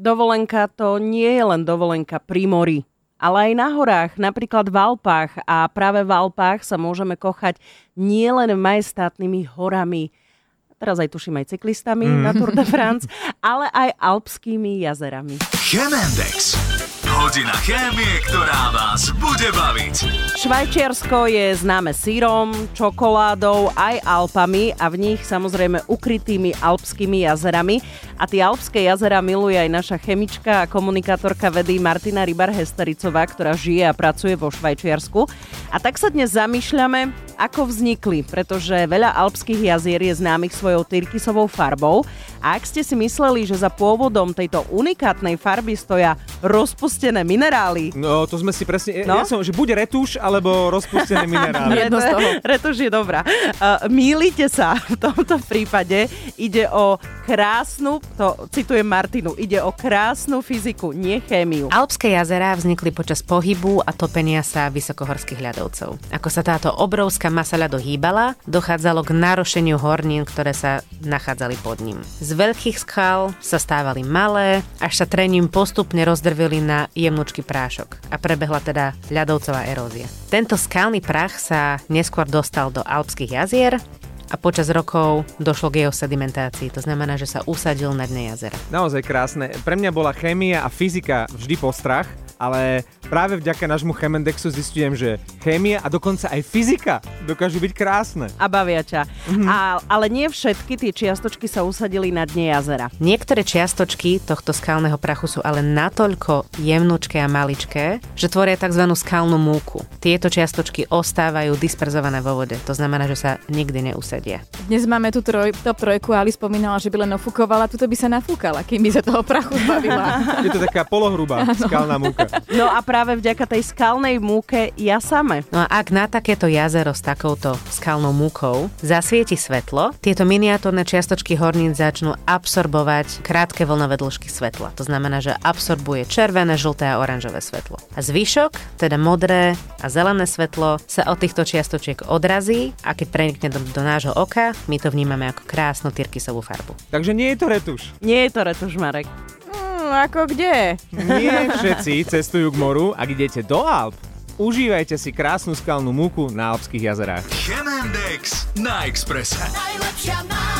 Dovolenka to nie je len dovolenka pri mori, ale aj na horách, napríklad v Alpách. A práve v Alpách sa môžeme kochať nielen majestátnymi horami, teraz aj tuším aj cyklistami mm. na Tour de France, ale aj alpskými jazerami. Chemendex. Hodina chémie, ktorá vás bude baviť. Švajčiarsko je známe sírom, čokoládou, aj Alpami a v nich samozrejme ukrytými alpskými jazerami. A tie alpské jazera miluje aj naša chemička a komunikátorka vedy Martina Rybar-Hestericová, ktorá žije a pracuje vo Švajčiarsku. A tak sa dnes zamýšľame, ako vznikli, pretože veľa alpských jazier je známych svojou tyrkysovou farbou. A ak ste si mysleli, že za pôvodom tejto unikátnej farby stoja rozpustené minerály. No, to sme si presne... No? Ja som, že buď retuš, alebo rozpustené minerály. Jedno z toho. Retuš je dobrá. Uh, mýlite sa v tomto prípade. Ide o krásnu, to citujem Martinu, ide o krásnu fyziku, nie chémiu. Alpské jazera vznikli počas pohybu a topenia sa vysokohorských ľadovcov. Ako sa táto obrovská masa ľadu hýbala, dochádzalo k narušeniu hornín, ktoré sa nachádzali pod ním. Z veľkých skal sa stávali malé, až sa trením postupne rozdrvili na jemnučký prášok a prebehla teda ľadovcová erózia. Tento skalný prach sa neskôr dostal do alpských jazier a počas rokov došlo k jeho sedimentácii. To znamená, že sa usadil na dne jazera. Naozaj krásne. Pre mňa bola chémia a fyzika vždy postrach, ale práve vďaka nášmu Chemendexu zistujem, že chémia a dokonca aj fyzika dokážu byť krásne. A bavia ťa. Mm-hmm. A, ale nie všetky tie čiastočky sa usadili na dne jazera. Niektoré čiastočky tohto skalného prachu sú ale natoľko jemnučké a maličké, že tvoria tzv. skalnú múku. Tieto čiastočky ostávajú disperzované vo vode. To znamená, že sa nikdy neusadia. Dnes máme tu troj, top trojku Ali spomínala, že by len ofúkovala, tuto by sa nafúkala, kým by sa toho prachu zbavila. Je to taká polohrubá skalná múka. No a práve vďaka tej skalnej múke ja same. No a ak na takéto jazero s takouto skalnou múkou zasvieti svetlo, tieto miniatúrne čiastočky hornín začnú absorbovať krátke vlnové dĺžky svetla. To znamená, že absorbuje červené, žlté a oranžové svetlo. A zvyšok, teda modré a zelené svetlo, sa od týchto čiastočiek odrazí a keď prenikne do, do nášho oka, my to vnímame ako krásnu tyrkysovú farbu. Takže nie je to retuš. Nie je to retuš, Marek ako kde? Nie všetci cestujú k moru, ak idete do Alp. Užívajte si krásnu skalnú múku na alpských jazerách. Chemendex na Expresse. Najlepšia má.